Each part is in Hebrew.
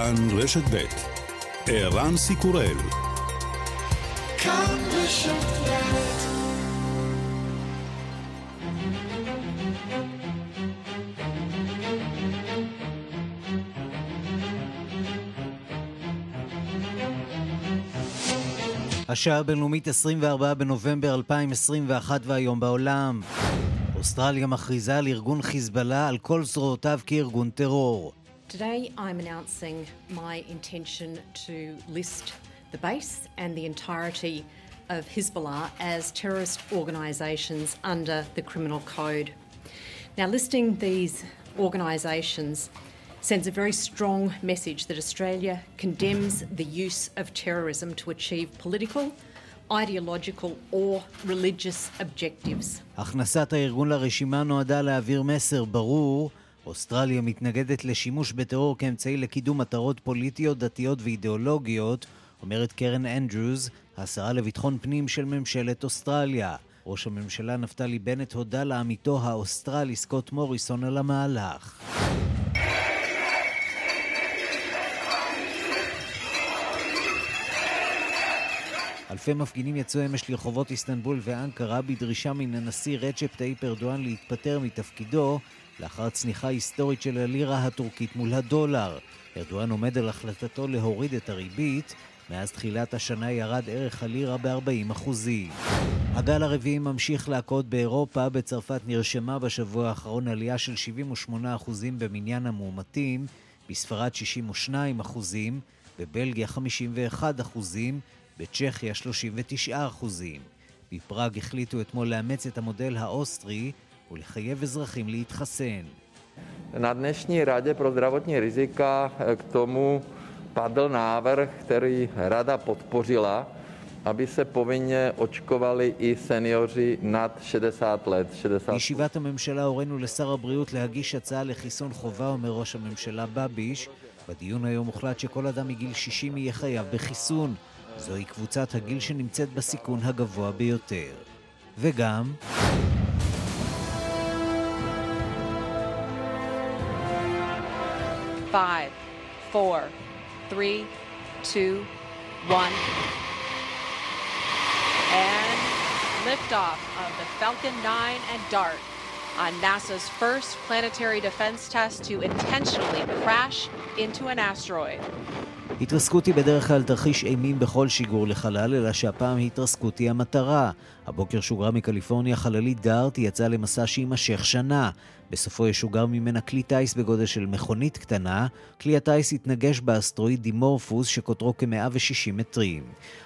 כאן רשת ב' ערן סיקורל כאן רשת השעה הבינלאומית 24 בנובמבר 2021 והיום בעולם. אוסטרליה מכריזה על ארגון חיזבאללה על כל זרועותיו כארגון טרור. Today I'm announcing my intention to list the base and the entirety of Hezbollah as terrorist organisations under the Criminal Code. Now, listing these organisations sends a very strong message that Australia condemns the use of terrorism to achieve political, ideological or religious objectives. הכנסת הארגון לרשימה נועדה להעביר מסר ברור אוסטרליה מתנגדת לשימוש בטרור כאמצעי לקידום מטרות פוליטיות, דתיות ואידיאולוגיות, אומרת קרן אנדרוס, השרה לביטחון פנים של ממשלת אוסטרליה. ראש הממשלה נפתלי בנט הודה לעמיתו האוסטרלי סקוט מוריסון על המהלך. אלפי מפגינים יצאו אמש לרחובות איסטנבול ואנקרה בדרישה מן הנשיא רצ'פ טאיפ ארדואן להתפטר מתפקידו לאחר צניחה היסטורית של הלירה הטורקית מול הדולר. ארדואן עומד על החלטתו להוריד את הריבית, מאז תחילת השנה ירד ערך הלירה ב-40%. הגל הרביעי ממשיך להכות באירופה, בצרפת נרשמה בשבוע האחרון עלייה של 78% במניין המאומתים, בספרד 62%, בבלגיה 51%, בצ'כיה 39%. בפראג החליטו אתמול לאמץ את המודל האוסטרי, ולחייב אזרחים להתחסן. Na dnešní radě pro zdravotní rizika k tomu padl návrh, který rada podpořila, aby se povinně očkovali i seniori nad 60 let. 60... בישיבת הממשלה הורינו לשר הבריאות להגיש הצעה לחיסון חובה, אומר ראש הממשלה בביש. בדיון היום הוחלט שכל אדם מגיל 60 יהיה חייב בחיסון. זוהי קבוצת הגיל שנמצאת בסיכון הגבוה ביותר. וגם... five, four, three, two, one. And liftoff of the Falcon 9 and DART on NASA's first planetary defense test to intentionally crash into an asteroid. התרסקות היא בדרך כלל תרחיש אימים בכל שיגור לחלל, אלא שהפעם התרסקות היא המטרה. הבוקר שוגרה מקליפורניה חללית דארט, היא יצאה למסע שיימשך שנה. בסופו ישוגר ממנה כלי טיס בגודל של מכונית קטנה. כלי הטיס יתנגש באסטרואיד דימורפוס שקוטרו כ-160 מטרים.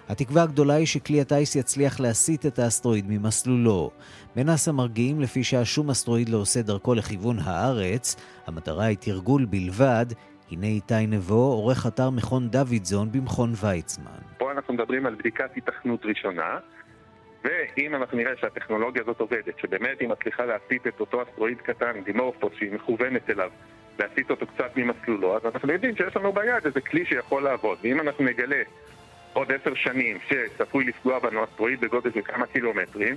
התקווה הגדולה היא שכלי הטיס יצליח להסיט את האסטרואיד ממסלולו. בנאס"א מרגיעים לפי שהשום אסטרואיד לא עושה דרכו לכיוון הארץ. המטרה היא תרגול בלבד. הנה איתי נבו, עורך אתר מכון דוידזון במכון ויצמן. פה אנחנו מדברים על בדיקת התכנות ראשונה, ואם אנחנו נראה שהטכנולוגיה הזאת עובדת, שבאמת היא מצליחה להסיט את אותו אסטרואיד קטן, דימורפוס, שהיא מכוונת אליו, להסיט אותו קצת ממסלולו, אז אנחנו יודעים שיש לנו ביד איזה כלי שיכול לעבוד. ואם אנחנו נגלה עוד עשר שנים שצפוי לפגוע בנו אסטרואיד בגודל של כמה קילומטרים,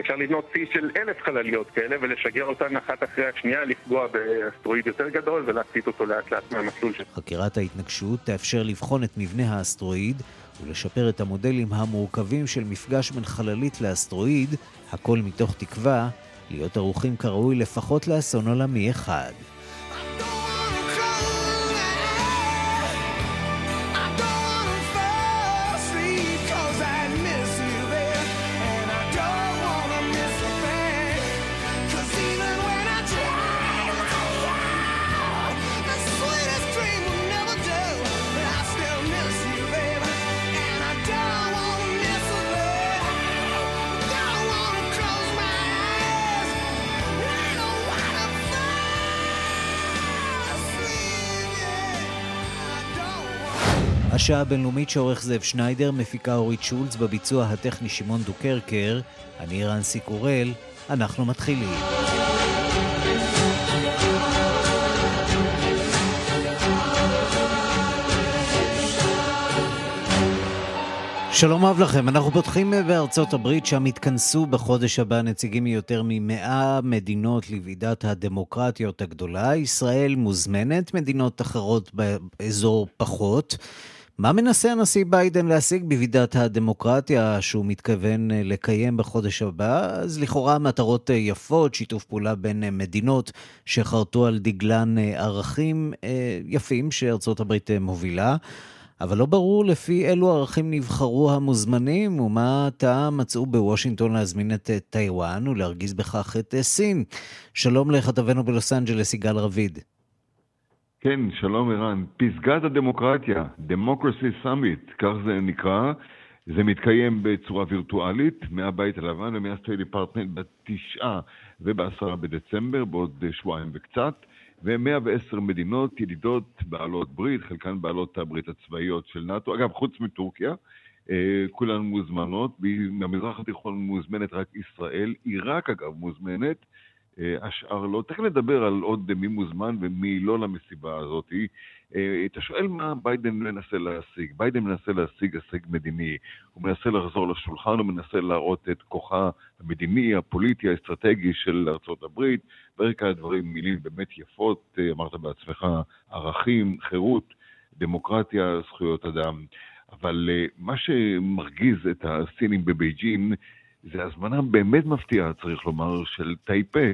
אפשר לבנות צי של אלף חלליות כאלה ולשגר אותן אחת אחרי השנייה, לפגוע באסטרואיד יותר גדול ולהסיט אותו לאט לאט מהמסלול שלו. חקירת ההתנגשות תאפשר לבחון את מבנה האסטרואיד ולשפר את המודלים המורכבים של מפגש בין חללית לאסטרואיד, הכל מתוך תקווה להיות ערוכים כראוי לפחות לאסון עולמי אחד. השעה הבינלאומית שעורך זאב שניידר, מפיקה אורית שולץ, בביצוע הטכני שמעון דוקרקר, אני רנסי קורל, אנחנו מתחילים. שלום רב לכם, אנחנו פותחים בארצות הברית, שם יתכנסו בחודש הבא נציגים מיותר ממאה מדינות לוועידת הדמוקרטיות הגדולה. ישראל מוזמנת, מדינות אחרות באזור פחות. מה מנסה הנשיא ביידן להשיג בוועידת הדמוקרטיה שהוא מתכוון לקיים בחודש הבא? אז לכאורה מטרות יפות, שיתוף פעולה בין מדינות שחרטו על דגלן ערכים אה, יפים שארצות הברית מובילה. אבל לא ברור לפי אילו ערכים נבחרו המוזמנים ומה הטעם מצאו בוושינגטון להזמין את טיוואן ולהרגיז בכך את סין. שלום לכתבנו בלוס אנג'לס, יגאל רביד. כן, שלום ערן. פסגת הדמוקרטיה, Democracy Summit, כך זה נקרא. זה מתקיים בצורה וירטואלית מהבית הלבן ומהסטייט דיפרטמנט בתשעה ובעשרה בדצמבר, בעוד שבועיים וקצת. ו-110 מדינות ידידות בעלות ברית, חלקן בעלות הברית הצבאיות של נאט"ו, אגב, חוץ מטורקיה, אה, כולן מוזמנות, במזרח התיכון מוזמנת רק ישראל, עיראק אגב מוזמנת, השאר לא. תכף נדבר על עוד מי מוזמן ומי לא למסיבה הזאת. אה, אתה שואל מה ביידן מנסה להשיג. ביידן מנסה להשיג הישג מדיני. הוא מנסה לחזור לשולחן, הוא מנסה להראות את כוחה המדיני, הפוליטי, האסטרטגי של ארצות הברית. ברקע הדברים מילים באמת יפות, אה, אמרת בעצמך, ערכים, חירות, דמוקרטיה, זכויות אדם. אבל מה שמרגיז את הסינים בבייג'ין זה הזמנה באמת מפתיעה, צריך לומר, של טייפה,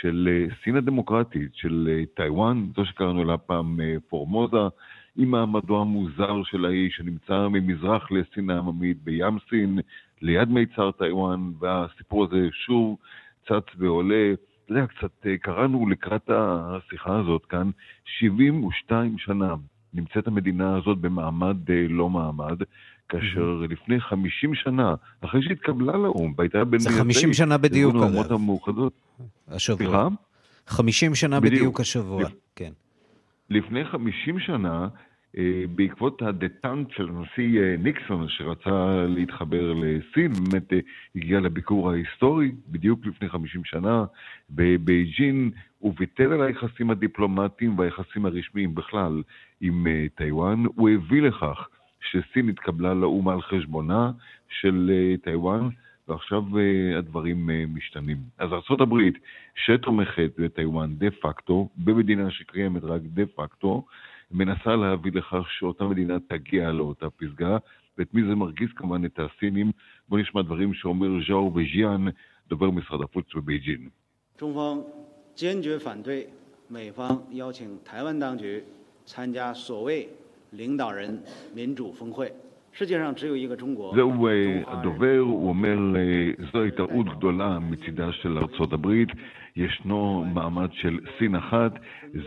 של אה, סין הדמוקרטית, של אה, טיוואן, זו שקראנו לה פעם אה, פורמוזה, עם מעמדו המוזר של האי ש שנמצא ממזרח לסין העממית בים סין, ליד מיצר טיוואן, והסיפור הזה שוב צץ ועולה. אתה יודע, קצת קראנו לקראת השיחה הזאת כאן, 72 שנה נמצאת המדינה הזאת במעמד לא מעמד, כאשר לפני 50 שנה, אחרי שהתקבלה לאו"ם, והייתה בין... זה 50 שנה בדיוק, אגב. האומות המאוחדות. השבוע. סליחה? 50 שנה בדיוק, בדיוק השבוע, לפ... כן. לפני 50 שנה, אה, בעקבות הדטנט של הנשיא אה, ניקסון, שרצה להתחבר לסין, באמת אה, הגיע לביקור ההיסטורי, בדיוק לפני 50 שנה, בבייג'ין, הוא ויתר על היחסים הדיפלומטיים והיחסים הרשמיים בכלל עם טיוואן, הוא הביא לכך שסין התקבלה לאו"ם על חשבונה של אה, טיוואן, ועכשיו אה, הדברים אה, משתנים. אז ארה"ב, שתומכת בטיוואן דה פקטו, במדינה שקיימת רק דה פקטו, מנסה להביא לכך שאותה מדינה תגיע לאותה פסגה, ואת מי זה מרגיז כמובן את הסינים. בואו נשמע דברים שאומר ז'או וז'יאן, דובר משרד החוץ בבייג'ין. 中方坚决反对美方邀请台湾当局参加所谓 领导人民主峰会。זהו הדובר, הוא אומר, זוהי טעות גדולה מצידה של ארצות הברית, ישנו מעמד של סין אחת,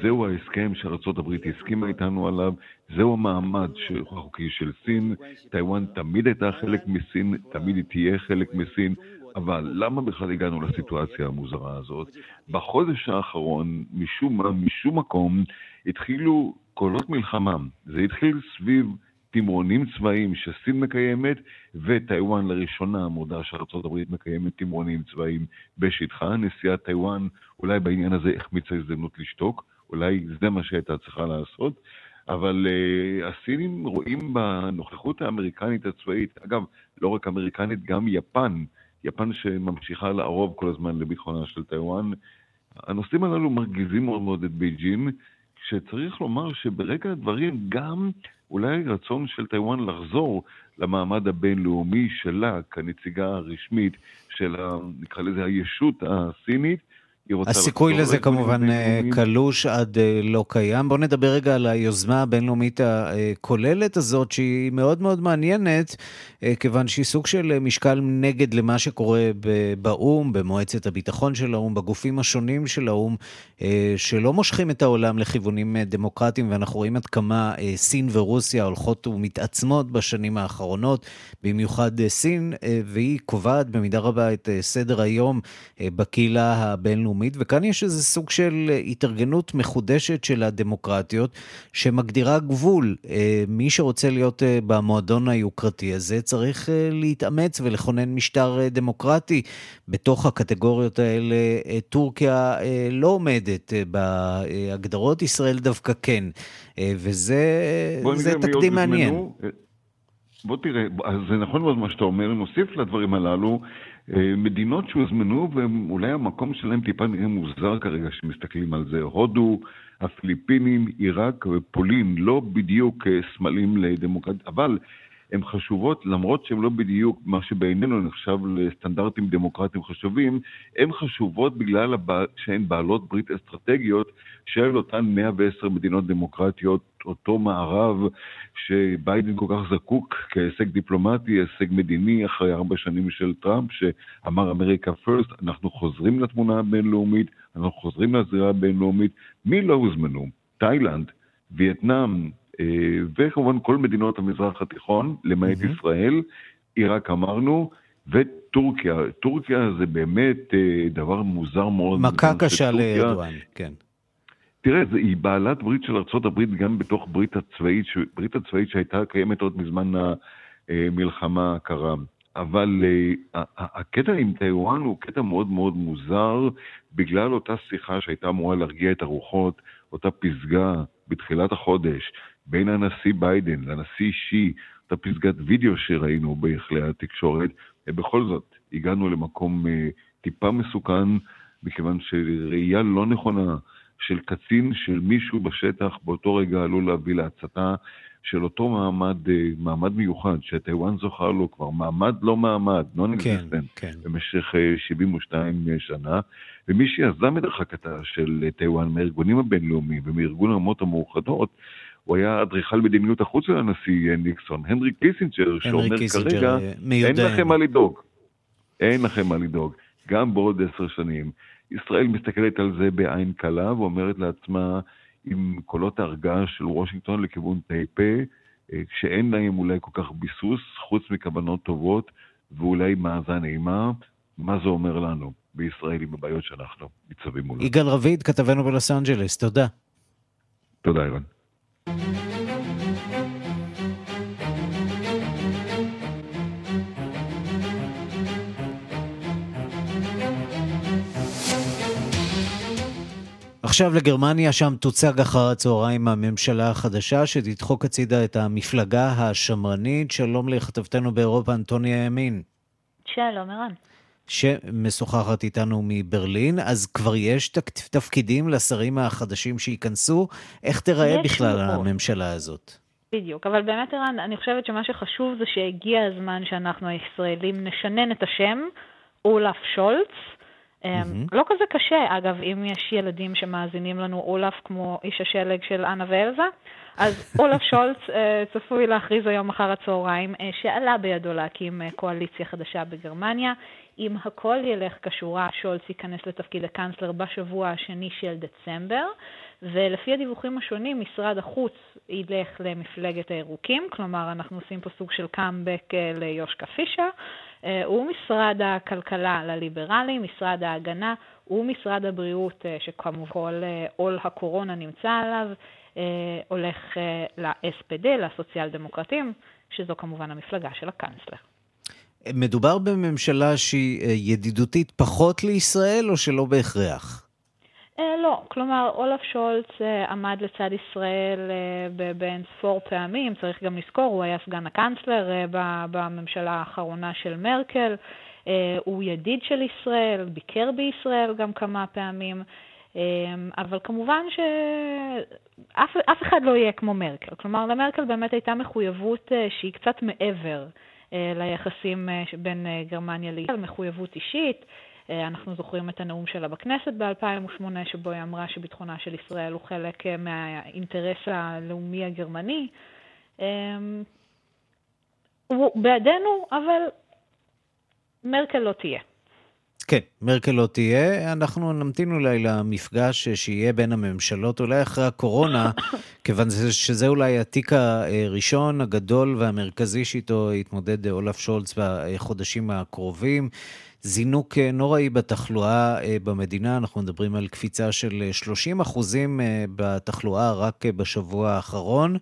זהו ההסכם שארצות הברית הסכימה איתנו עליו, זהו המעמד החוקי של סין, טיוואן תמיד הייתה חלק מסין, תמיד היא תהיה חלק מסין, אבל למה בכלל הגענו לסיטואציה המוזרה הזאת? בחודש האחרון, משום מה, משום מקום, התחילו קולות מלחמה. זה התחיל סביב תמרונים צבאיים שסין מקיימת, וטיוואן לראשונה מודה שארה"ב מקיימת תמרונים צבאיים בשטחה. נשיאת טיוואן אולי בעניין הזה החמיצה הזדמנות לשתוק, אולי זה מה שהייתה צריכה לעשות. אבל uh, הסינים רואים בנוכחות האמריקנית הצבאית, אגב, לא רק אמריקנית, גם יפן, יפן שממשיכה לערוב כל הזמן לביטחונה של טיוואן. הנושאים הללו מרגיזים מאוד מאוד את בייג'ין, שצריך לומר שברקע הדברים גם אולי רצון של טיוואן לחזור למעמד הבינלאומי שלה כנציגה הרשמית של, נקרא לזה, הישות הסינית, הסיכוי לזה כמובן אה, קלוש עד אה, לא קיים. בואו נדבר רגע על היוזמה הבינלאומית הכוללת הזאת, שהיא מאוד מאוד מעניינת, אה, כיוון שהיא סוג של משקל נגד למה שקורה באו"ם, במועצת הביטחון של האו"ם, בגופים השונים של האו"ם, שלא מושכים את העולם לכיוונים דמוקרטיים, ואנחנו רואים עד כמה סין ורוסיה הולכות ומתעצמות בשנים האחרונות, במיוחד סין, והיא קובעת במידה רבה את סדר היום בקהילה הבינלאומית. הבינלאומית, וכאן יש איזה סוג של התארגנות מחודשת של הדמוקרטיות, שמגדירה גבול. אה, מי שרוצה להיות אה, במועדון היוקרתי הזה, צריך אה, להתאמץ ולכונן משטר דמוקרטי. בתוך הקטגוריות האלה טורקיה לא עומדת בהגדרות, ישראל דווקא כן. וזה תקדים מעניין. בוא תראה, זה נכון מאוד מה שאתה אומר, נוסיף לדברים הללו, אה, מדינות שהוזמנו ואולי המקום שלהם טיפה נראה מוזר כרגע שמסתכלים על זה, הודו, הפיליפינים, עיראק ופולין, לא בדיוק אה, סמלים לדמוקרטיה, אבל הן חשובות, למרות שהן לא בדיוק מה שבעינינו נחשב לסטנדרטים דמוקרטיים חשובים, הן חשובות בגלל שהן בעלות ברית אסטרטגיות של אותן 110 מדינות דמוקרטיות, אותו מערב שביידן כל כך זקוק כהישג דיפלומטי, הישג מדיני, אחרי ארבע שנים של טראמפ, שאמר אמריקה פרסט, אנחנו חוזרים לתמונה הבינלאומית, אנחנו חוזרים לזירה הבינלאומית. מי לא הוזמנו? תאילנד, וייטנאם, וכמובן כל מדינות המזרח התיכון, למעט mm-hmm. ישראל, עיראק אמרנו, וטורקיה. טורקיה זה באמת אה, דבר מוזר מאוד. מכה קשה לארדואן, כן. תראה, היא בעלת ברית של ארה"ב גם בתוך ברית הצבאית, ברית הצבאית שהייתה קיימת עוד מזמן המלחמה הקרה. אבל uh, הקטע עם טיוואן הוא קטע מאוד מאוד מוזר, בגלל אותה שיחה שהייתה אמורה להרגיע את הרוחות, אותה פסגה בתחילת החודש, בין הנשיא ביידן לנשיא שי, אותה פסגת וידאו שראינו בכלי התקשורת, ובכל זאת הגענו למקום uh, טיפה מסוכן, מכיוון שראייה לא נכונה של קצין, של מישהו בשטח, באותו רגע עלול להביא להצתה של אותו מעמד, אה, מעמד מיוחד, שטיוואן זוכה לו כבר, מעמד לא מעמד, non-existent, כן, כן. במשך 72 אה, שנה, ומי שיזם את הרחקתה של טיוואן מהארגונים הבינלאומיים ומארגון האומות המאוחדות, הוא היה אדריכל מדיניות החוץ של הנשיא אה, ניקסון, הנרי קיסינג'ר, שאומר כרגע, אין לכם מה לדאוג. אין לכם מה לדאוג. גם בעוד עשר שנים. ישראל מסתכלת על זה בעין כלה ואומרת לעצמה, עם קולות ההרגעה של וושינגטון לכיוון טייפה, אה, כשאין להם אולי כל כך ביסוס, חוץ מכוונות טובות ואולי מאזן אימה, מה זה אומר לנו בישראל עם הבעיות שאנחנו ניצבים מולו. יגאל רביד, כתבנו בלוס אנג'לס, תודה. תודה, אירן. עכשיו לגרמניה, שם תוצג אחר הצהריים הממשלה החדשה שתדחוק הצידה את המפלגה השמרנית. שלום לכתבתנו באירופה, אנטוניה ימין. שלום, ערן. שמשוחחת איתנו מברלין, אז כבר יש תפקידים לשרים החדשים שייכנסו? איך תיראה בכלל מאוד. הממשלה הזאת? בדיוק, אבל באמת ערן, אני חושבת שמה שחשוב זה שהגיע הזמן שאנחנו הישראלים נשנן את השם, אולף שולץ. Mm-hmm. לא כזה קשה, אגב, אם יש ילדים שמאזינים לנו אולף כמו איש השלג של אנה ואלזה, אז אולף שולץ אה, צפוי להכריז היום אחר הצהריים אה, שעלה בידו להקים קואליציה חדשה בגרמניה. אם הכל ילך כשורה, שולץ ייכנס לתפקיד הקאנצלר בשבוע השני של דצמבר, ולפי הדיווחים השונים, משרד החוץ ילך למפלגת הירוקים, כלומר, אנחנו עושים פה סוג של קאמבק ליושקה פישה, אה, ומשרד הכלכלה לליברלים, משרד ההגנה ומשרד הבריאות, אה, שכמובן אה, עול הקורונה נמצא עליו, הולך ל-SPD, לסוציאל דמוקרטים, שזו כמובן המפלגה של הקאנצלר. מדובר בממשלה שהיא ידידותית פחות לישראל, או שלא בהכרח? אה, לא, כלומר, אולף שולץ אה, עמד לצד ישראל אה, באין ספור פעמים, צריך גם לזכור, הוא היה סגן הקאנצלר בממשלה האחרונה של מרקל, הוא ידיד של ישראל, ביקר בישראל גם כמה פעמים, אבל כמובן שאף אחד לא יהיה כמו מרקל. כלומר, למרקל באמת הייתה מחויבות שהיא קצת מעבר ליחסים בין גרמניה לישראל, מחויבות אישית. אה, אנחנו זוכרים את הנאום שלה בכנסת ב-2008, שבו היא אמרה שביטחונה של ישראל הוא חלק אה, מהאינטרס הלאומי הגרמני. אה, הוא בעדנו, אבל מרקל לא תהיה. כן, מרקל לא תהיה. אנחנו נמתין אולי למפגש שיהיה בין הממשלות, אולי אחרי הקורונה, כיוון שזה אולי התיק הראשון, הגדול והמרכזי שאיתו יתמודד אולף שולץ בחודשים הקרובים. זינוק אה, נוראי בתחלואה אה, במדינה, אנחנו מדברים על קפיצה של 30 אה, אחוזים בתחלואה רק בשבוע האחרון.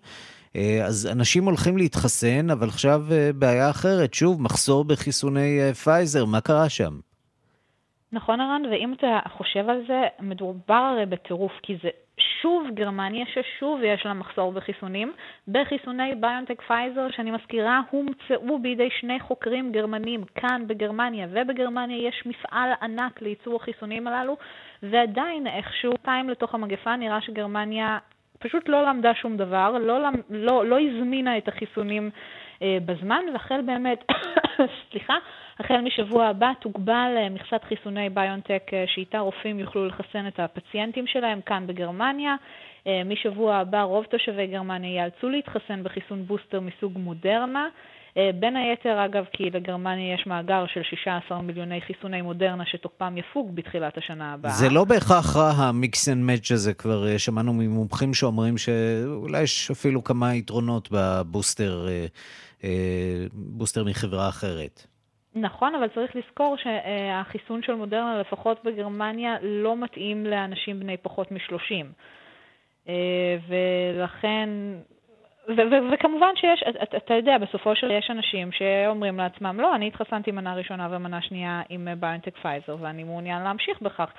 אז אנשים הולכים להתחסן, אבל עכשיו בעיה אחרת, שוב, מחסור בחיסוני פייזר, מה קרה שם? נכון, ערן, ואם אתה חושב על זה, מדובר הרי בטירוף, כי זה שוב גרמניה, ששוב יש לה מחסור בחיסונים. בחיסוני ביונטק פייזר, שאני מזכירה, הומצאו בידי שני חוקרים גרמנים כאן בגרמניה, ובגרמניה יש מפעל ענק לייצור החיסונים הללו, ועדיין איכשהו, פעם לתוך המגפה, נראה שגרמניה פשוט לא למדה שום דבר, לא, לא, לא הזמינה את החיסונים בזמן, והחל באמת, סליחה, החל משבוע הבא תוגבל אה, מכסת חיסוני ביונטק אה, שאיתה רופאים יוכלו לחסן את הפציינטים שלהם כאן בגרמניה. משבוע הבא רוב תושבי גרמניה ייאלצו להתחסן בחיסון בוסטר מסוג מודרנה. בין היתר, אגב, כי לגרמניה יש מאגר של 16 מיליוני חיסוני מודרנה שתוקפם יפוג בתחילת השנה הבאה. זה לא בהכרח רע ה mix and match הזה, כבר שמענו ממומחים שאומרים שאולי יש אפילו כמה יתרונות בבוסטר אה, בוסטר מחברה אחרת. נכון, אבל צריך לזכור שהחיסון של מודרנה, לפחות בגרמניה, לא מתאים לאנשים בני פחות מ-30. אה, ולכן, וכמובן שיש, אתה, אתה יודע, בסופו של יש אנשים שאומרים לעצמם, לא, אני התחסנתי מנה ראשונה ומנה שנייה עם ביונטק פייזר, ואני מעוניין להמשיך בכך.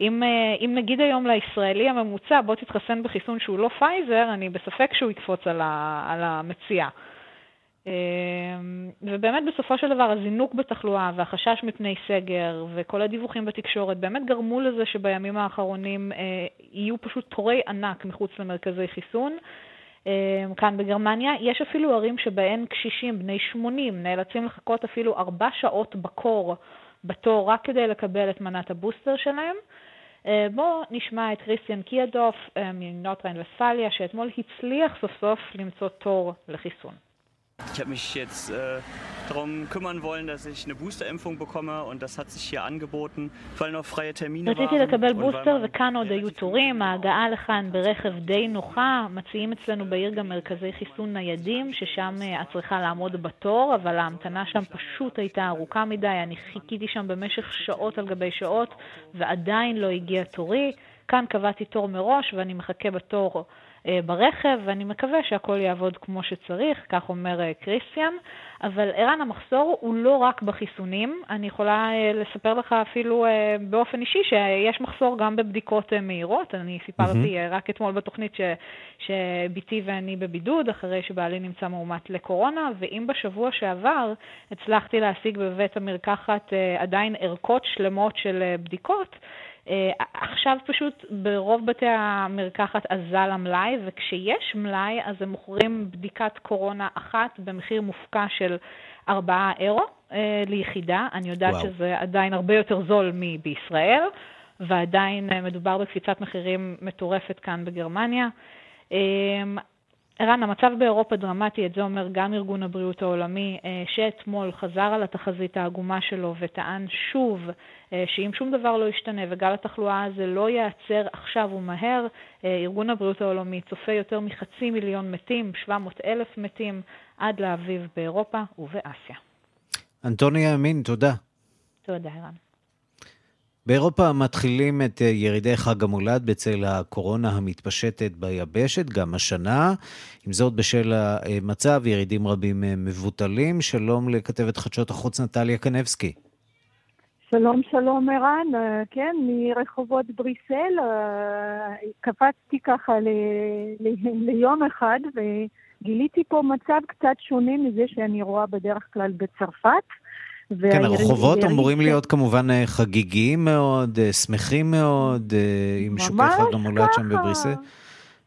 אם, אה, אם נגיד היום לישראלי הממוצע, בוא תתחסן בחיסון שהוא לא פייזר, אני בספק שהוא יקפוץ על, ה- על המציאה. אמ, ובאמת בסופו של דבר הזינוק בתחלואה והחשש מפני סגר וכל הדיווחים בתקשורת באמת גרמו לזה שבימים האחרונים אה, היו פשוט תורי ענק מחוץ למרכזי חיסון. אה, כאן בגרמניה. יש אפילו ערים שבהן קשישים בני 80 נאלצים לחכות אפילו ארבע שעות בקור בתור רק כדי לקבל את מנת הבוסטר שלהם. אה, בואו נשמע את כריסטיאן קיאדוף מנורדריין וסטפליה, שאתמול הצליח סוף סוף למצוא תור לחיסון. Ich habe mich jetzt äh, darum kümmern wollen, dass ich eine Boosterimpfung bekomme und das hat sich hier angeboten, weil noch freie Termine waren. רציתי לקבל בוסטר וכאן עוד היו תורים, ההגעה לכאן ברכב די נוחה, מציעים אצלנו בעיר גם מרכזי חיסון ניידים, ששם אה, את צריכה לעמוד בתור, אבל ההמתנה שם פשוט הייתה ארוכה מדי, אני חיכיתי שם במשך שעות על גבי שעות ועדיין לא הגיע תורי. כאן קבעתי תור מראש ואני מחכה בתור ברכב, ואני מקווה שהכל יעבוד כמו שצריך, כך אומר אה, קריסטיאן. אבל ערן, המחסור הוא לא רק בחיסונים, אני יכולה אה, לספר לך אפילו באופן אישי שיש מחסור גם בבדיקות מהירות. אני סיפרתי mm-hmm. רק אתמול בתוכנית ש, שבתי ואני בבידוד, אחרי שבעלי נמצא מאומת לקורונה, ואם בשבוע שעבר הצלחתי להשיג בבית המרקחת עדיין ערכות שלמות של בדיקות, אה, עכשיו פשוט ברוב בתי המרקחת אזל המלאי, וכשיש מלאי אז הם מוכרים בדיקת קורונה אחת במחיר מופקע של 4 אירו אה, ליחידה. אני יודעת וואו. שזה עדיין הרבה יותר זול מבישראל, ועדיין אה, מדובר בקפיצת מחירים מטורפת כאן בגרמניה. ערן, המצב באירופה דרמטי, את זה אומר גם ארגון הבריאות העולמי, אה, שאתמול חזר על התחזית העגומה שלו וטען שוב אה, שאם שום דבר לא ישתנה וגל התחלואה הזה לא ייעצר עכשיו ומהר, אה, ארגון הבריאות העולמי צופה יותר מחצי מיליון מתים, 700 אלף מתים, עד לאביב באירופה ובאסיה. אנטוניה ימין, תודה. תודה, ערן. באירופה מתחילים את אה, ירידי חג המולד בצל הקורונה המתפשטת ביבשת, גם השנה. עם זאת, בשל המצב, ירידים רבים אה, מבוטלים. שלום לכתבת חדשות החוץ נטליה קנבסקי. שלום, שלום ערן. אה, כן, מרחובות בריסל קפצתי ככה ל... ל... ליום אחד וגיליתי פה מצב קצת שונה מזה שאני רואה בדרך כלל בצרפת. כן, הרחובות אמורים להיות כמובן אה, חגיגיים מאוד, אה, שמחים מאוד, אה, עם שוקי חג המולד שם בבריסל,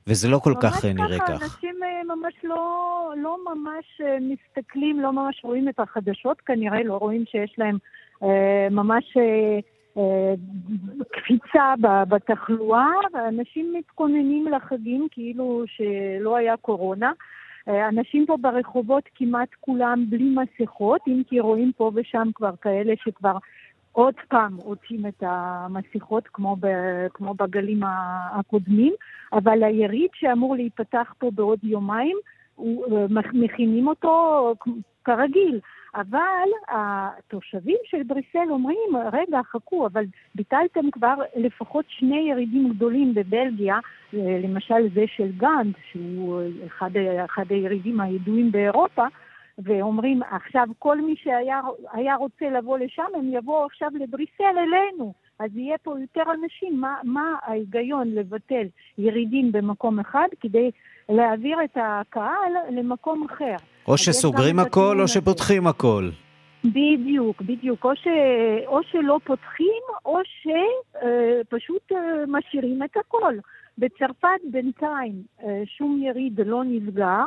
וזה לא כל כך נראה כך. אנשים ממש לא, לא ממש מסתכלים, לא ממש רואים את החדשות כנראה, לא רואים שיש להם אה, ממש אה, קפיצה בתחלואה, ואנשים מתכוננים לחגים כאילו שלא היה קורונה. אה, אנשים פה ברחובות כמעט כולם בלי מסכות, אם כי רואים פה ושם כבר כאלה שכבר עוד פעם רוצים את המסכות כמו, ב, כמו בגלים הקודמים, אבל היריד שאמור להיפתח פה בעוד יומיים, אה, מכינים אותו כרגיל. אבל התושבים של בריסל אומרים, רגע, חכו, אבל ביטלתם כבר לפחות שני ירידים גדולים בבלגיה, למשל זה של גנד, שהוא אחד, אחד הירידים הידועים באירופה, ואומרים, עכשיו כל מי שהיה רוצה לבוא לשם, הם יבואו עכשיו לבריסל אלינו. אז יהיה פה יותר אנשים. מה, מה ההיגיון לבטל ירידים במקום אחד כדי להעביר את הקהל למקום אחר? או שסוגרים הכל או שפותחים הכל. בדיוק, בדיוק. או, ש... או שלא פותחים, או שפשוט אה, אה, משאירים את הכל. בצרפת בינתיים אה, שום יריד לא נסגר,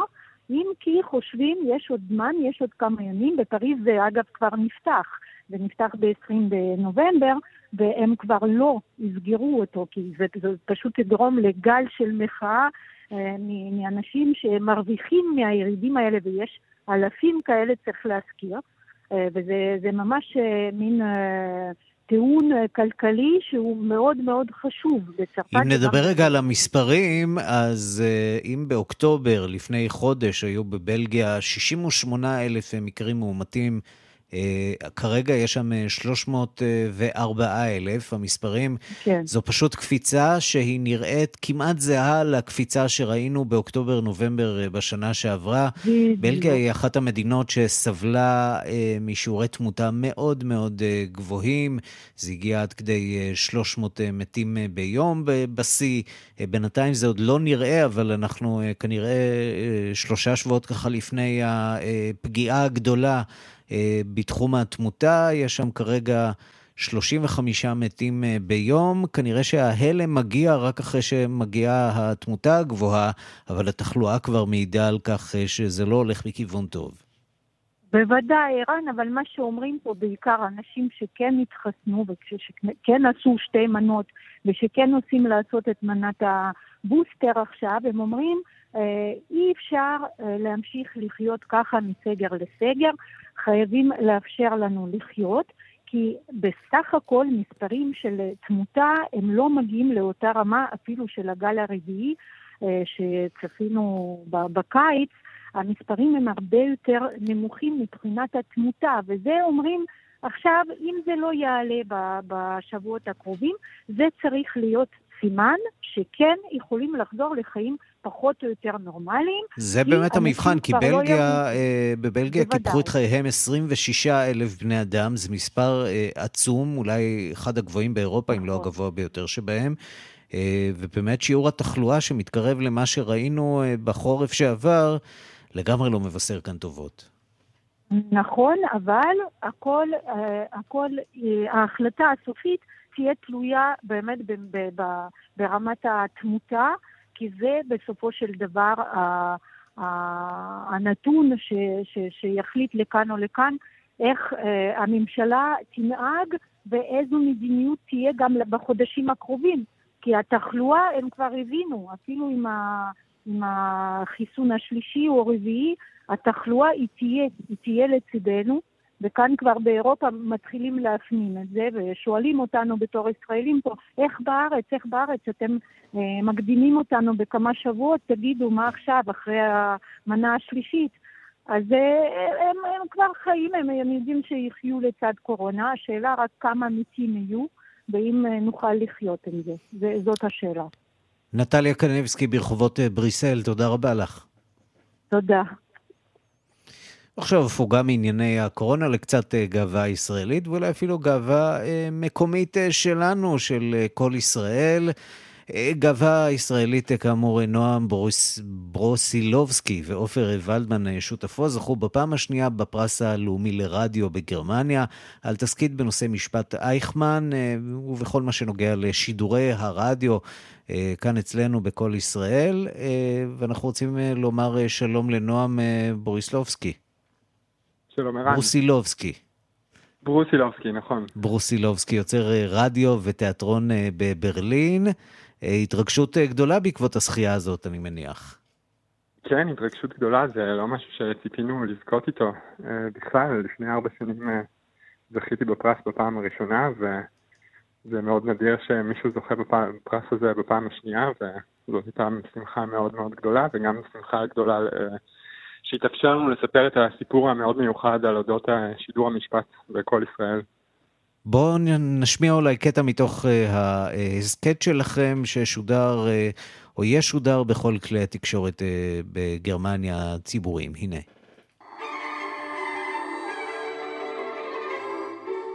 אם כי חושבים, יש עוד זמן, יש עוד כמה ימים, בפריז זה אגב כבר נפתח, זה נפתח ב-20 בנובמבר, והם כבר לא יסגרו אותו, כי זה, זה פשוט יגרום לגל של מחאה אה, מאנשים שמרוויחים מהירידים האלה, ויש אלפים כאלה, צריך להזכיר, אה, וזה ממש אה, מין... אה, טיעון אה, כלכלי שהוא מאוד מאוד חשוב בצרפת. אם נדבר רגע על המספרים, אז אה, אם באוקטובר, לפני חודש, היו בבלגיה 68 אלף מקרים מאומתים אה, כרגע יש שם 304 אה, אלף, המספרים. כן. זו פשוט קפיצה שהיא נראית כמעט זהה לקפיצה שראינו באוקטובר-נובמבר אה, בשנה שעברה. בלגיה היא אחת המדינות שסבלה משיעורי תמותה מאוד מאוד גבוהים. זה הגיע עד כדי 300 מתים ביום בשיא. בינתיים זה עוד לא נראה, אבל אנחנו כנראה שלושה שבועות ככה לפני הפגיעה הגדולה. אה, בתחום התמותה, יש שם כרגע 35 מתים אה, ביום. כנראה שההלם מגיע רק אחרי שמגיעה התמותה הגבוהה, אבל התחלואה כבר מעידה על כך אה, שזה לא הולך בכיוון טוב. בוודאי, ערן, אבל מה שאומרים פה בעיקר אנשים שכן התחסנו וכן עשו שתי מנות ושכן רוצים לעשות את מנת הבוסטר עכשיו, הם אומרים אי אפשר להמשיך לחיות ככה מסגר לסגר. חייבים לאפשר לנו לחיות, כי בסך הכל מספרים של תמותה הם לא מגיעים לאותה רמה אפילו של הגל הרביעי אה, שצפינו בקיץ. המספרים הם הרבה יותר נמוכים מבחינת התמותה, וזה אומרים עכשיו, אם זה לא יעלה בשבועות הקרובים, זה צריך להיות סימן שכן יכולים לחזור לחיים פחות או יותר נורמליים. זה באמת המבחן, כי לא בלגיה, לא אה, בבלגיה קיפחו את חייהם 26 אלף בני אדם, זה מספר אה, עצום, אולי אחד הגבוהים באירופה, נכון. אם לא נכון. הגבוה ביותר שבהם. אה, ובאמת שיעור התחלואה שמתקרב למה שראינו אה, בחורף שעבר, לגמרי לא מבשר כאן טובות. נכון, אבל הכל, אה, הכל, אה, ההחלטה הסופית תהיה תלויה באמת ברמת התמותה, כי זה בסופו של דבר הנתון ש, ש, שיחליט לכאן או לכאן איך אה, הממשלה תנהג ואיזו מדיניות תהיה גם בחודשים הקרובים. כי התחלואה, הם כבר הבינו, אפילו עם, ה, עם החיסון השלישי או הרביעי, התחלואה היא תהיה, היא תהיה לצידנו. וכאן כבר באירופה מתחילים להפנים את זה, ושואלים אותנו בתור ישראלים פה, איך בארץ, איך בארץ, אתם אה, מקדימים אותנו בכמה שבועות, תגידו מה עכשיו, אחרי המנה השלישית. אז אה, הם, הם כבר חיים, הם, הם יודעים שיחיו לצד קורונה, השאלה רק כמה מתים יהיו, ואם אה, נוכל לחיות עם זה. זה זאת השאלה. נטליה קנבסקי ברחובות אה, בריסל, תודה רבה לך. תודה. עכשיו הפוגה מענייני הקורונה לקצת אה, גאווה ישראלית, ואולי אפילו גאווה אה, מקומית אה, שלנו, של כל ישראל. גאווה ישראלית, כאמור, נועם ברוס, ברוסילובסקי ועופר ולדמן, שותפו, זכו בפעם השנייה בפרס הלאומי לרדיו בגרמניה, על תסכית בנושא משפט אייכמן, ובכל מה שנוגע לשידורי הרדיו כאן אצלנו בכל ישראל. ואנחנו רוצים לומר שלום לנועם בוריסלובסקי. שלום ערן. ברוסילובסקי. ברוסילובסקי, נכון. ברוסילובסקי, יוצר אה, רדיו ותיאטרון אה, בברלין. אה, התרגשות גדולה בעקבות הזכייה הזאת, אני מניח. כן, התרגשות גדולה, זה לא משהו שציפינו לזכות איתו. בכלל, לפני ארבע שנים זכיתי בפרס בפעם הראשונה, וזה מאוד נדיר שמישהו זוכה בפרס הזה בפעם השנייה, וזאת הייתה שמחה מאוד מאוד גדולה, וגם שמחה גדולה שהתאפשר לנו לספר את הסיפור המאוד מיוחד על אודות שידור המשפט בכל ישראל. בואו נשמיע אולי קטע מתוך uh, ההסכת שלכם ששודר uh, או ישודר בכל כלי התקשורת uh, בגרמניה הציבוריים. הנה.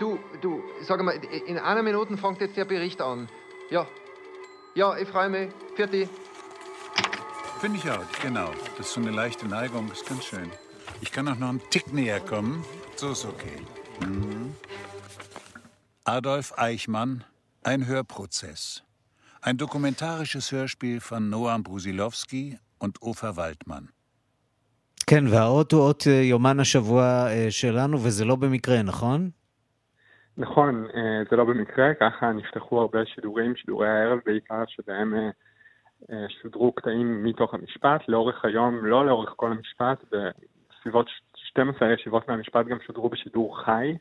Du, du, sag mal, in einer Minute fängt jetzt der Bericht an. Ja. Ja, ich freue mich. Für dich. Finde ich auch, genau. Das ist so eine leichte Neigung, ist ganz schön. Ich kann auch noch einen Tick näher kommen. So ist okay. Mhm. Adolf Eichmann, ein Hörprozess. Ein dokumentarisches Hörspiel von Noam Brusilowski und Ofer Waldmann. כן, והאות הוא אות יומן השבוע שלנו, וזה לא במקרה, נכון? נכון, זה לא במקרה, ככה נפתחו הרבה שידורים, שידורי הערב בעיקר, שבהם שודרו קטעים מתוך המשפט, לאורך היום, לא לאורך כל המשפט, בסביבות 12 ישיבות מהמשפט גם שודרו בשידור חי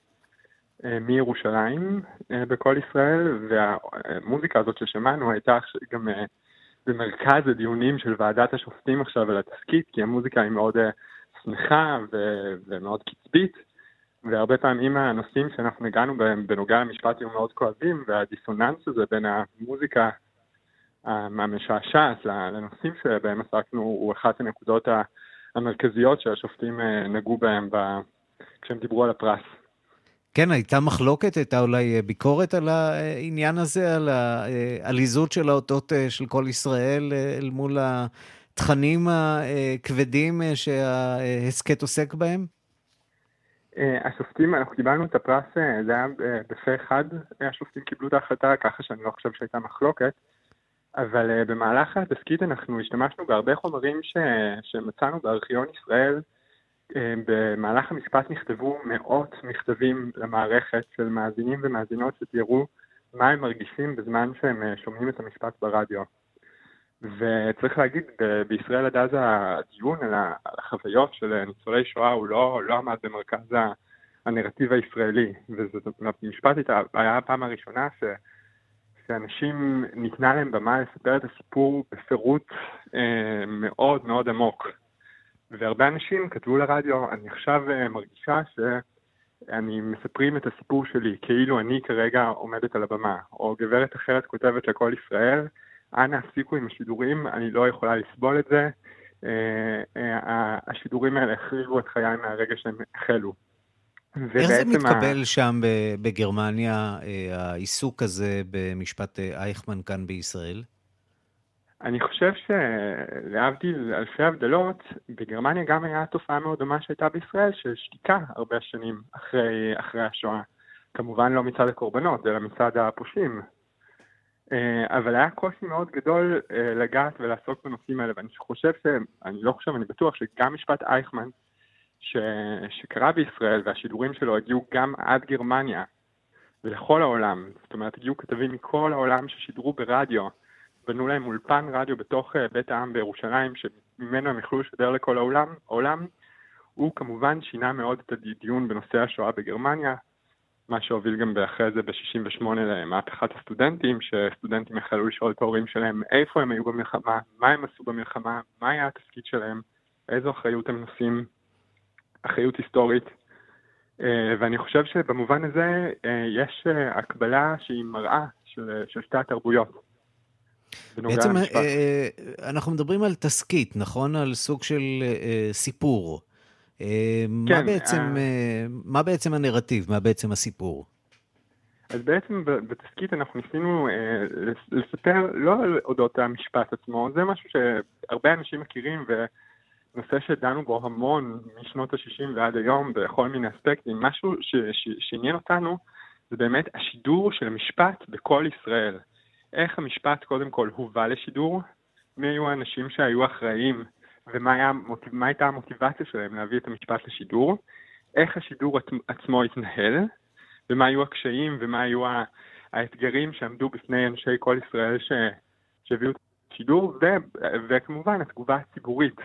מירושלים בכל ישראל, והמוזיקה הזאת ששמענו הייתה גם במרכז הדיונים של ועדת השופטים עכשיו על התסכית, כי המוזיקה היא מאוד שמחה ומאוד קצבית, והרבה פעמים הנושאים שאנחנו נגענו בהם בנוגע למשפט היו מאוד כואבים, והדיסוננס הזה בין המוזיקה המשעשעת לנושאים שבהם עסקנו הוא אחת הנקודות המרכזיות שהשופטים נגעו בהם כשהם דיברו על הפרס. כן, הייתה מחלוקת, הייתה אולי ביקורת על העניין הזה, על העליזות של האותות של כל ישראל אל מול התכנים הכבדים שההסכת עוסק בהם? השופטים, אנחנו קיבלנו את הפרס, זה היה בפה אחד, השופטים קיבלו את ההחלטה, ככה שאני לא חושב שהייתה מחלוקת, אבל במהלך התסכית אנחנו השתמשנו בהרבה חומרים ש... שמצאנו בארכיון ישראל, במהלך המשפט נכתבו מאות מכתבים למערכת של מאזינים ומאזינות שתיארו מה הם מרגישים בזמן שהם שומעים את המשפט ברדיו. וצריך להגיד, בישראל עד אז הדיון על החוויות של ניצולי שואה הוא לא, לא עמד במרכז הנרטיב הישראלי, ובמשפט היה הפעם הראשונה ש, שאנשים, ניתנה להם במה לספר את הסיפור בפירוט אה, מאוד מאוד עמוק. והרבה אנשים כתבו לרדיו, אני עכשיו מרגישה שאני מספרים את הסיפור שלי כאילו אני כרגע עומדת על הבמה, או גברת אחרת כותבת לכל ישראל, אנא הפסיקו עם השידורים, אני לא יכולה לסבול את זה. השידורים האלה החריבו את חיי מהרגע שהם החלו. איך זה מתקבל ה... שם בגרמניה, העיסוק הזה במשפט אייכמן כאן בישראל? אני חושב שלהבדיל אלפי הבדלות, בגרמניה גם היה תופעה מאוד דומה שהייתה בישראל, של שתיקה הרבה שנים אחרי, אחרי השואה. כמובן לא מצד הקורבנות, אלא מצד הפושעים. אבל היה קושי מאוד גדול לגעת ולעסוק בנושאים האלה, ואני חושב ש... אני לא חושב, אני בטוח שגם משפט אייכמן, ש... שקרה בישראל, והשידורים שלו הגיעו גם עד גרמניה, ולכל העולם. זאת אומרת, הגיעו כתבים מכל העולם ששידרו ברדיו, בנו להם אולפן רדיו בתוך בית העם בירושלים, שממנו הם יכלו לשדר לכל העולם, העולם. הוא כמובן שינה מאוד את הדיון בנושא השואה בגרמניה, מה שהוביל גם אחרי זה ב-68 למהפכת הסטודנטים, שסטודנטים החלו לשאול את ההורים שלהם איפה הם היו במלחמה, מה הם עשו במלחמה, מה היה התפקיד שלהם, איזו אחריות הם נושאים, אחריות היסטורית. ואני חושב שבמובן הזה יש הקבלה שהיא מראה של, של שתי התרבויות. בעצם אנחנו מדברים על תסכית, נכון? על סוג של סיפור. כן, מה, בעצם, מה בעצם הנרטיב? מה בעצם הסיפור? אז בעצם בתסכית אנחנו ניסינו לספר לא על אודות המשפט עצמו, זה משהו שהרבה אנשים מכירים ונושא שדנו בו המון משנות ה-60 ועד היום בכל מיני אספקטים. משהו שעניין אותנו זה באמת השידור של המשפט בכל ישראל. איך המשפט קודם כל הובא לשידור, מי היו האנשים שהיו אחראים? ומה היה, הייתה המוטיבציה שלהם להביא את המשפט לשידור, איך השידור עצמו התנהל, ומה היו הקשיים? ומה היו האתגרים שעמדו בפני אנשי כל ישראל ש... שהביאו את השידור, ו... וכמובן התגובה הציבורית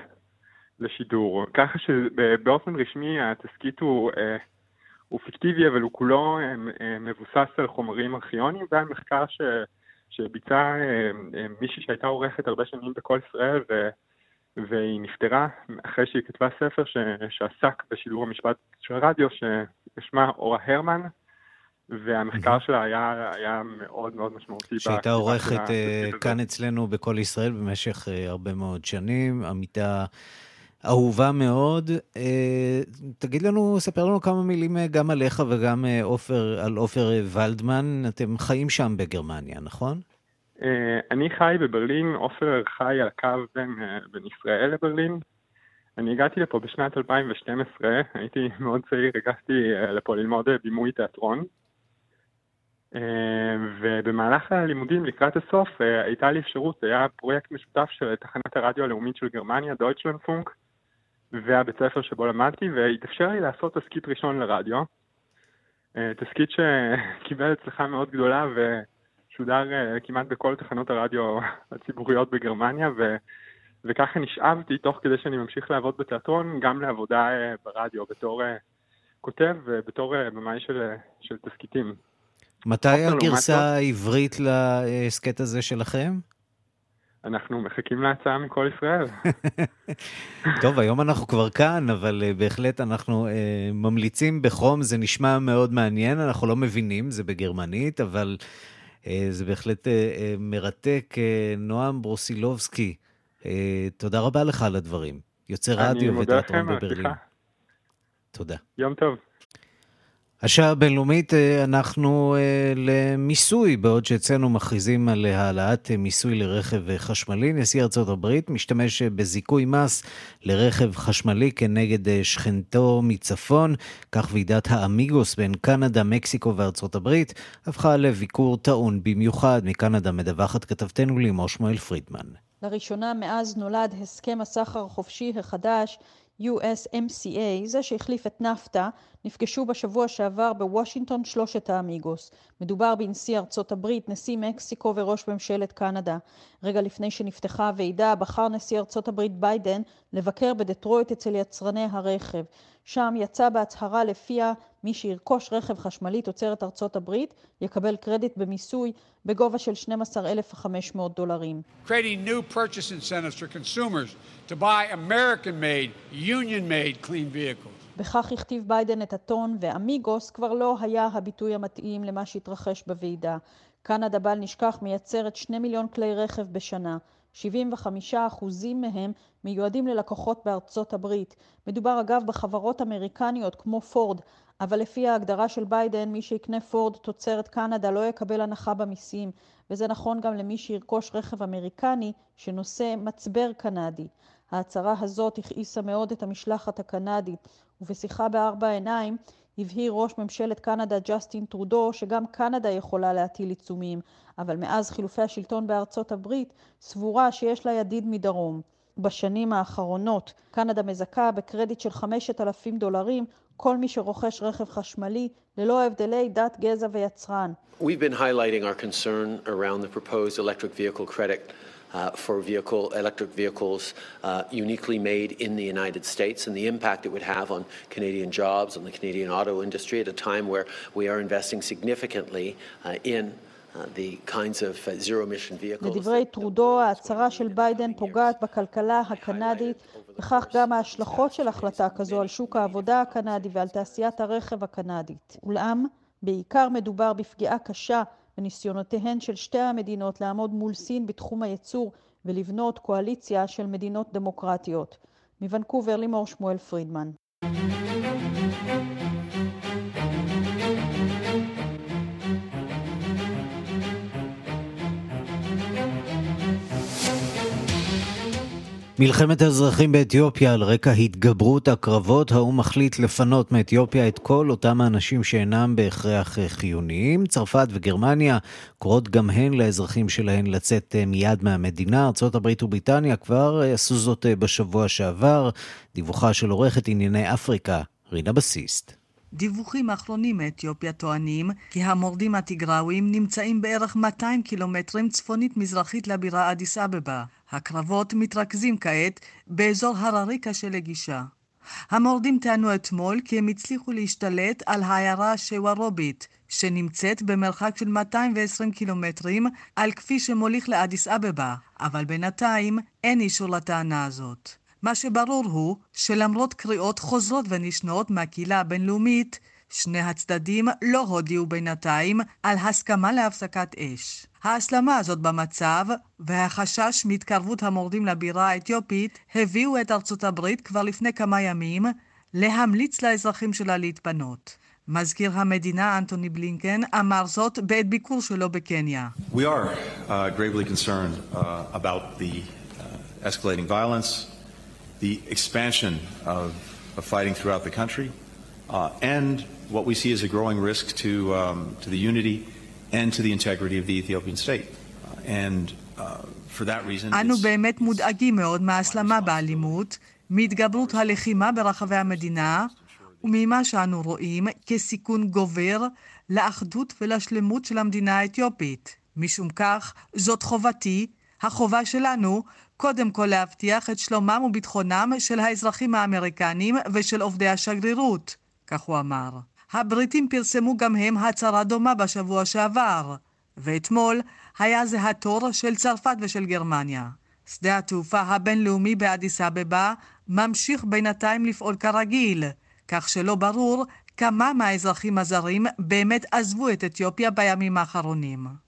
לשידור. ככה שבאופן רשמי התסכית הוא, הוא פיקטיבי, אבל הוא כולו מבוסס על חומרים ארכיונים ועל מחקר ש... שביצעה מישהי שהייתה עורכת הרבה שנים בכל ישראל, ו... והיא נפטרה אחרי שהיא כתבה ספר ש... שעסק בשידור המשפט של הרדיו, ששמה אורה הרמן, והמחקר שלה היה, היה מאוד מאוד משמעותי. שהייתה עורכת כאן אצלנו בכל ישראל במשך הרבה מאוד שנים, עמיתה אהובה מאוד. תגיד לנו, ספר לנו כמה מילים גם עליך וגם אופר, על עופר ולדמן. אתם חיים שם בגרמניה, נכון? אני חי בברלין, עופר חי על הקו בין, בין ישראל לברלין. אני הגעתי לפה בשנת 2012, הייתי מאוד צעיר, הגעתי לפה ללמוד בימוי תיאטרון. ובמהלך הלימודים לקראת הסוף הייתה לי אפשרות, היה פרויקט משותף של תחנת הרדיו הלאומית של גרמניה, דויטשלנד פונק, והבית ספר שבו למדתי, והתאפשר לי לעשות תסכית ראשון לרדיו. תסכית שקיבל הצלחה מאוד גדולה ושודר כמעט בכל תחנות הרדיו הציבוריות בגרמניה, ו... וככה נשאבתי, תוך כדי שאני ממשיך לעבוד בתיאטרון, גם לעבודה ברדיו, בתור כותב ובתור במאי של, של תסכיתים. מתי הגרסה העברית להסכת הזה שלכם? אנחנו מחכים להצעה מכל ישראל. טוב, היום אנחנו כבר כאן, אבל בהחלט אנחנו ממליצים בחום, זה נשמע מאוד מעניין, אנחנו לא מבינים, זה בגרמנית, אבל זה בהחלט מרתק. נועם ברוסילובסקי, תודה רבה לך על הדברים. יוצא רדיו ותיאטרון בברלין. תודה. יום טוב. השעה הבינלאומית, אנחנו למיסוי, בעוד שאצלנו מכריזים על העלאת מיסוי לרכב חשמלי. נשיא ארצות הברית משתמש בזיכוי מס לרכב חשמלי כנגד שכנתו מצפון. כך ועידת האמיגוס בין קנדה, מקסיקו וארצות הברית הפכה לביקור טעון במיוחד. מקנדה מדווחת כתבתנו לימור שמואל פרידמן. לראשונה מאז נולד הסכם הסחר החופשי החדש, USMCA, זה שהחליף את נפטה, נפגשו בשבוע שעבר בוושינגטון שלושת האמיגוס. מדובר בנשיא ארצות הברית, נשיא מקסיקו וראש ממשלת קנדה. רגע לפני שנפתחה הוועידה, בחר נשיא ארצות הברית ביידן לבקר בדטרויט אצל יצרני הרכב. שם יצא בהצהרה לפיה מי שירכוש רכב חשמלי תוצרת ארצות הברית יקבל קרדיט במיסוי בגובה של 12,500 דולרים. Creating new purchase incentives for consumers to buy American-made, union-made clean vehicles. בכך הכתיב ביידן את הטון, ואמיגוס כבר לא היה הביטוי המתאים למה שהתרחש בוועידה. קנדה בל נשכח מייצרת 2 מיליון כלי רכב בשנה. 75% מהם מיועדים ללקוחות בארצות הברית. מדובר אגב בחברות אמריקניות כמו פורד, אבל לפי ההגדרה של ביידן, מי שיקנה פורד תוצרת קנדה לא יקבל הנחה במיסים, וזה נכון גם למי שירכוש רכב אמריקני שנושא מצבר קנדי. ההצהרה הזאת הכעיסה מאוד את המשלחת הקנדית, ובשיחה בארבע עיניים הבהיר ראש ממשלת קנדה ג'סטין טרודו שגם קנדה יכולה להטיל עיצומים, אבל מאז חילופי השלטון בארצות הברית סבורה שיש לה ידיד מדרום. בשנים האחרונות קנדה מזכה בקרדיט של 5,000 דולרים כל מי שרוכש רכב חשמלי ללא הבדלי דת, גזע ויצרן. We've been highlighting our concern around the proposed electric vehicle credit Uh, for vehicle, electric vehicles uh, uniquely made in the United States and the impact it would have on Canadian jobs, on the Canadian auto industry at a time where we are investing significantly uh, in לדברי טרודו, ההצהרה של ביידן פוגעת בכלכלה הקנדית, וכך גם ההשלכות של החלטה כזו על שוק העבודה הקנדי ועל תעשיית הרכב הקנדית. אולם, בעיקר מדובר בפגיעה קשה בניסיונותיהן של שתי המדינות לעמוד מול סין בתחום הייצור ולבנות קואליציה של מדינות דמוקרטיות. מוונקובר לימור שמואל פרידמן. מלחמת האזרחים באתיופיה על רקע התגברות הקרבות, האו"ם מחליט לפנות מאתיופיה את כל אותם האנשים שאינם בהכרח חיוניים. צרפת וגרמניה קוראות גם הן לאזרחים שלהן לצאת מיד מהמדינה. ארה"ב ובריטניה כבר עשו זאת בשבוע שעבר. דיווחה של עורכת ענייני אפריקה, רינה בסיסט. דיווחים אחרונים מאתיופיה טוענים כי המורדים הטיגראווים נמצאים בערך 200 קילומטרים צפונית מזרחית לבירה אדיס אבבה. הקרבות מתרכזים כעת באזור הרריקה שלגישה. המורדים טענו אתמול כי הם הצליחו להשתלט על העיירה שווארובית, שנמצאת במרחק של 220 קילומטרים על כביש שמוליך לאדיס אבבה, אבל בינתיים אין אישור לטענה הזאת. מה שברור הוא שלמרות קריאות חוזרות ונשנות מהקהילה הבינלאומית שני הצדדים לא הודיעו בינתיים על הסכמה להפסקת אש. ההסלמה הזאת במצב והחשש מהתקרבות המורדים לבירה האתיופית הביאו את ארצות הברית כבר לפני כמה ימים להמליץ לאזרחים שלה להתפנות. מזכיר המדינה אנטוני בלינקן אמר זאת בעת ביקור שלו בקניה. We are uh, concerned uh, the uh, the expansion of, of fighting throughout the country, uh, and what we see as a growing risk to, um, to the unity and to the integrity of the Ethiopian state. Uh, and uh, for that reason... אנו באמת מודאגים מאוד מההסלמה באלימות, מהתגברות הלחימה ברחבי המדינה, וממה שאנו רואים כסיכון גובר לאחדות ולשלמות של המדינה האתיופית. משום כך, זאת חובתי, החובה שלנו, קודם כל להבטיח את שלומם וביטחונם של האזרחים האמריקנים ושל עובדי השגרירות, כך הוא אמר. הבריטים פרסמו גם הם הצהרה דומה בשבוע שעבר, ואתמול היה זה התור של צרפת ושל גרמניה. שדה התעופה הבינלאומי באדיס אבבה ממשיך בינתיים לפעול כרגיל, כך שלא ברור כמה מהאזרחים הזרים באמת עזבו את אתיופיה בימים האחרונים.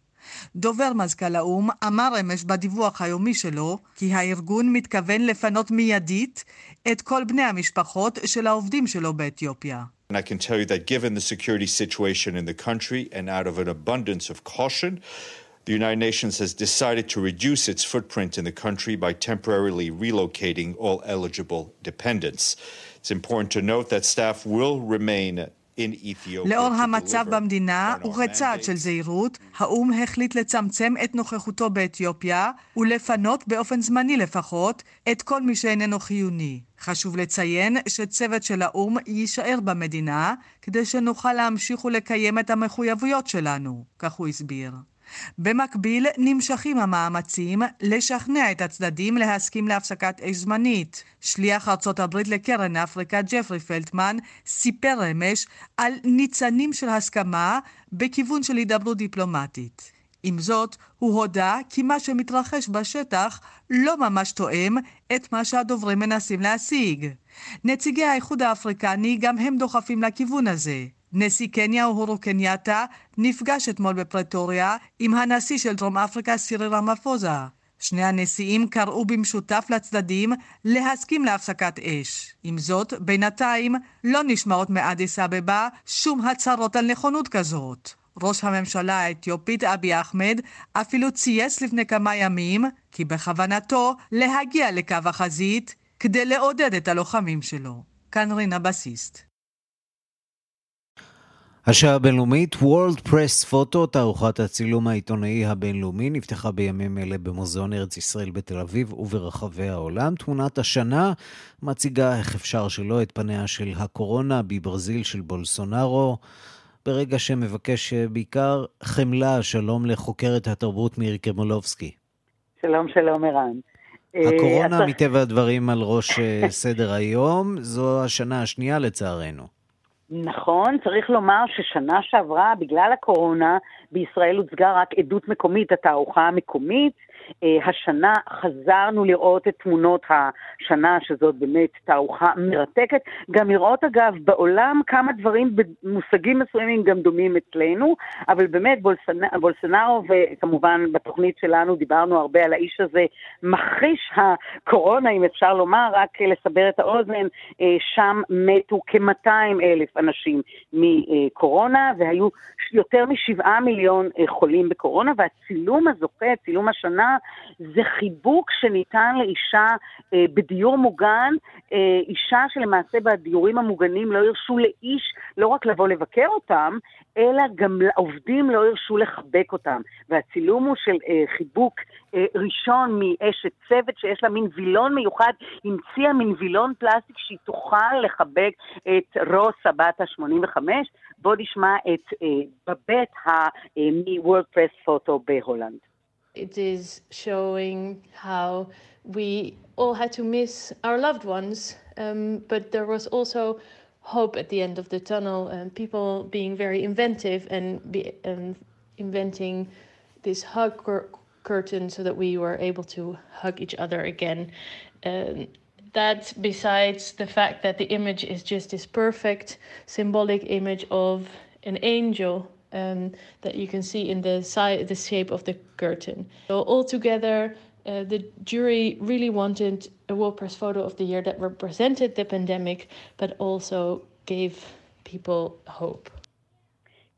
דובר מזכ"ל האו"ם אמר אמש בדיווח היומי שלו כי הארגון מתכוון לפנות מיידית את כל בני המשפחות של העובדים שלו באתיופיה. And I can tell you that given the security situation in the country and out of an abundance of caution, the United Nations has decided to reduce its footprint in the country by temporarily relocating all eligible dependents. It's important to note that staff will remain לאור המצב במדינה וכצעד של זהירות, האו"ם החליט לצמצם את נוכחותו באתיופיה ולפנות באופן זמני לפחות את כל מי שאיננו חיוני. חשוב לציין שצוות של האו"ם יישאר במדינה כדי שנוכל להמשיך ולקיים את המחויבויות שלנו, כך הוא הסביר. במקביל נמשכים המאמצים לשכנע את הצדדים להסכים להפסקת אש זמנית. שליח ארצות הברית לקרן אפריקה ג'פרי פלטמן סיפר אמש על ניצנים של הסכמה בכיוון של הידברות דיפלומטית. עם זאת, הוא הודה כי מה שמתרחש בשטח לא ממש תואם את מה שהדוברים מנסים להשיג. נציגי האיחוד האפריקני גם הם דוחפים לכיוון הזה. נשיא קניה אוהורו קנייתה נפגש אתמול בפרטוריה עם הנשיא של דרום אפריקה סירי רמפוזה. שני הנשיאים קראו במשותף לצדדים להסכים להפסקת אש. עם זאת, בינתיים לא נשמעות מאדיס אבבה שום הצהרות על נכונות כזאת. ראש הממשלה האתיופית אבי אחמד אפילו צייץ לפני כמה ימים כי בכוונתו להגיע לקו החזית כדי לעודד את הלוחמים שלו. כאן רינה בסיסט. השעה הבינלאומית World Press Photo, תערוכת הצילום העיתונאי הבינלאומי, נפתחה בימים אלה במוזיאון ארץ ישראל בתל אביב וברחבי העולם. תמונת השנה מציגה, איך אפשר שלא, את פניה של הקורונה בברזיל של בולסונארו. ברגע שמבקש בעיקר חמלה, שלום לחוקרת התרבות מירי קרמולובסקי. שלום, שלום ערן. הקורונה אה, מטבע הדברים על ראש אה, סדר היום, זו השנה השנייה לצערנו. נכון, צריך לומר ששנה שעברה, בגלל הקורונה, בישראל הוצגה רק עדות מקומית, התערוכה המקומית. אה, השנה חזרנו לראות את תמונות השנה, שזאת באמת תערוכה מרתקת. גם לראות, אגב, בעולם כמה דברים במושגים מסוימים גם דומים אצלנו, אבל באמת בולסנ... בולסנארו, וכמובן בתוכנית שלנו דיברנו הרבה על האיש הזה, מכחיש הקורונה, אם אפשר לומר, רק לסבר את האוזן, אה, שם מתו כ-200 אלף אנשים מקורונה, והיו יותר משבעה מיליון אה, חולים בקורונה, והצילום הזוכה, צילום השנה, זה חיבוק שניתן לאישה אה, בדיור מוגן, אה, אישה שלמעשה בדיורים המוגנים לא הרשו לאיש לא רק לבוא לבקר אותם, אלא גם לעובדים לא הרשו לחבק אותם. והצילום הוא של אה, חיבוק אה, ראשון מאשת צוות שיש לה מין וילון מיוחד, המציאה מין וילון פלסטיק שהיא תוכל לחבק את רוס הבת ה-85. בואו נשמע את אה, בבית מ-WordPress פוטו בהולנד. It is showing how we all had to miss our loved ones, um, but there was also hope at the end of the tunnel, and people being very inventive and, be, and inventing this hug cur- curtain so that we were able to hug each other again. Um, that besides the fact that the image is just this perfect symbolic image of an angel um, that you can see in the side, the shape of the curtain. So altogether, uh, the jury really wanted a WordPress photo of the year that represented the pandemic, but also gave people hope.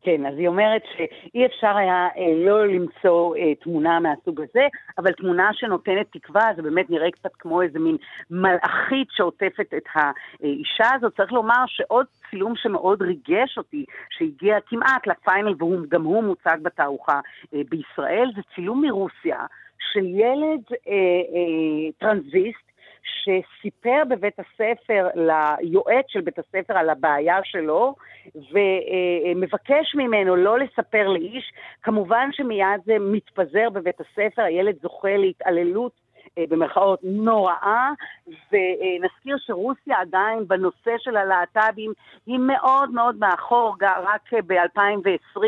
כן, אז היא אומרת שאי אפשר היה אה, לא למצוא אה, תמונה מהסוג הזה, אבל תמונה שנותנת תקווה, זה באמת נראה קצת כמו איזה מין מלאכית שעוטפת את האישה הזאת. צריך לומר שעוד צילום שמאוד ריגש אותי, שהגיע כמעט לפיינל וגם הוא מוצג בתערוכה אה, בישראל, זה צילום מרוסיה של ילד אה, אה, טרנזיסט שסיפר בבית הספר ליועץ של בית הספר על הבעיה שלו, ומבקש ממנו לא לספר לאיש. כמובן שמיד זה מתפזר בבית הספר, הילד זוכה להתעללות במרכאות נוראה, ונזכיר שרוסיה עדיין בנושא של הלהט"בים היא מאוד מאוד מאחור, רק ב-2020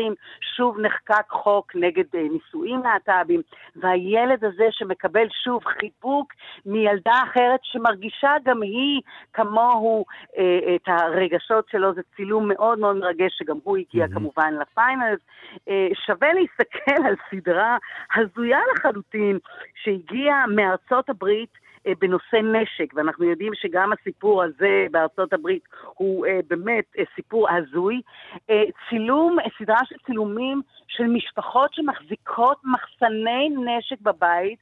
שוב נחקק חוק נגד אה, נישואים להט"בים, והילד הזה שמקבל שוב חיבוק מילדה אחרת שמרגישה גם היא כמוהו אה, את הרגשות שלו, זה צילום מאוד מאוד מרגש שגם הוא הגיע mm-hmm. כמובן לפיינלס. שווה להסתכל על סדרה הזויה לחלוטין שהגיעה מארצות בארצות הברית אה, בנושא נשק, ואנחנו יודעים שגם הסיפור הזה בארצות הברית הוא אה, באמת אה, סיפור הזוי. צילום, סדרה של צילומים של משפחות שמחזיקות מחסני נשק בבית.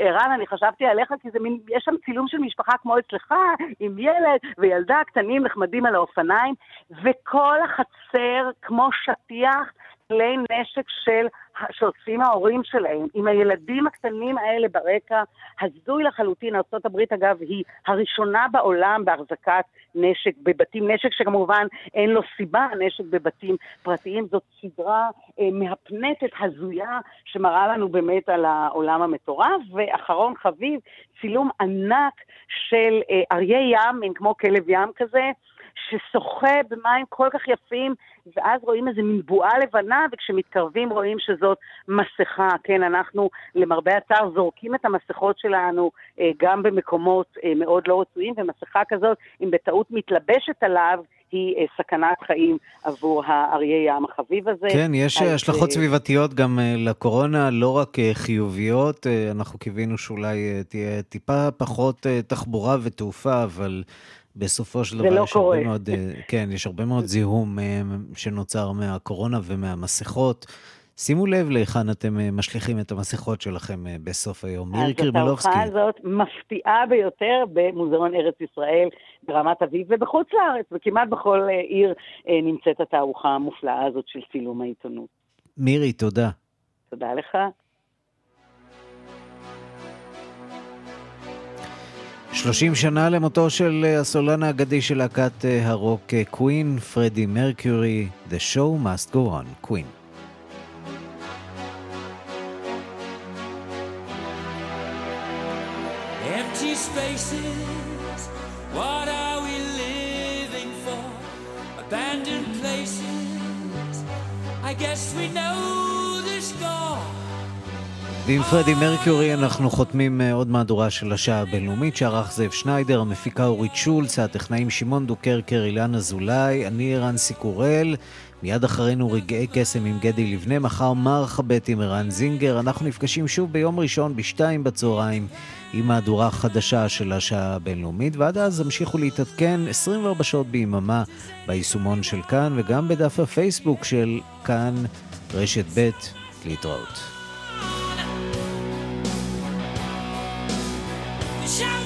ערן, אני חשבתי עליך כי זה מין, יש שם צילום של משפחה כמו אצלך, עם ילד וילדה קטנים נחמדים על האופניים, וכל החצר כמו שטיח. כלי נשק של, שעושים ההורים שלהם, עם הילדים הקטנים האלה ברקע, הזוי לחלוטין. ארה"ב, אגב, היא הראשונה בעולם בהחזקת נשק בבתים, נשק שכמובן אין לו סיבה, נשק בבתים פרטיים. זאת סדרה אה, מהפנטת, הזויה, שמראה לנו באמת על העולם המטורף. ואחרון חביב, צילום ענק של אה, אריה ים, מין כמו כלב ים כזה, ששוחה במים כל כך יפים, ואז רואים איזה מין בועה לבנה, וכשמתקרבים רואים שזאת מסכה. כן, אנחנו למרבה הצער זורקים את המסכות שלנו אה, גם במקומות אה, מאוד לא רצויים, ומסכה כזאת, אם בטעות מתלבשת עליו, היא אה, סכנת חיים עבור האריה ים החביב הזה. כן, יש אז, השלכות סביבתיות גם לקורונה, לא רק חיוביות. אנחנו קיווינו שאולי תהיה טיפה פחות תחבורה ותעופה, אבל בסופו של דבר לא יש קורה. הרבה מאוד, אה, כן, יש הרבה מאוד זיהום אה, שנוצר מהקורונה ומהמסכות. שימו לב להיכן אתם אה, משליכים את המסכות שלכם בסוף היום. מירי קרימלובסקי. אז התערוכה הזאת מפתיעה ביותר במוזיאון ארץ ישראל ברמת אביב ובחוץ לארץ, וכמעט בכל עיר נמצאת התערוכה המופלאה הזאת של צילום העיתונות. מירי, תודה. תודה לך. 30 שנה למותו של אה, הסולן האגדי של להקת אה, הרוק קווין, פרדי מרקיורי, The Show Must Go On, קווין. I guess we know ועם פרדי מרקיורי אנחנו חותמים אה, עוד מהדורה של השעה הבינלאומית שערך זאב שניידר, המפיקה אורית שולץ, הטכנאים שמעון דוקרקר, אילן אזולאי, אני ערן סיקורל, מיד אחרינו רגעי קסם עם גדי לבנה, מחר מרחבת עם ערן זינגר, אנחנו נפגשים שוב ביום ראשון בשתיים בצהריים עם מהדורה חדשה של השעה הבינלאומית, ועד אז המשיכו להתעדכן 24 שעות ביממה ביישומון של כאן וגם בדף הפייסבוק של כאן רשת ב' להתראות. Sunshine.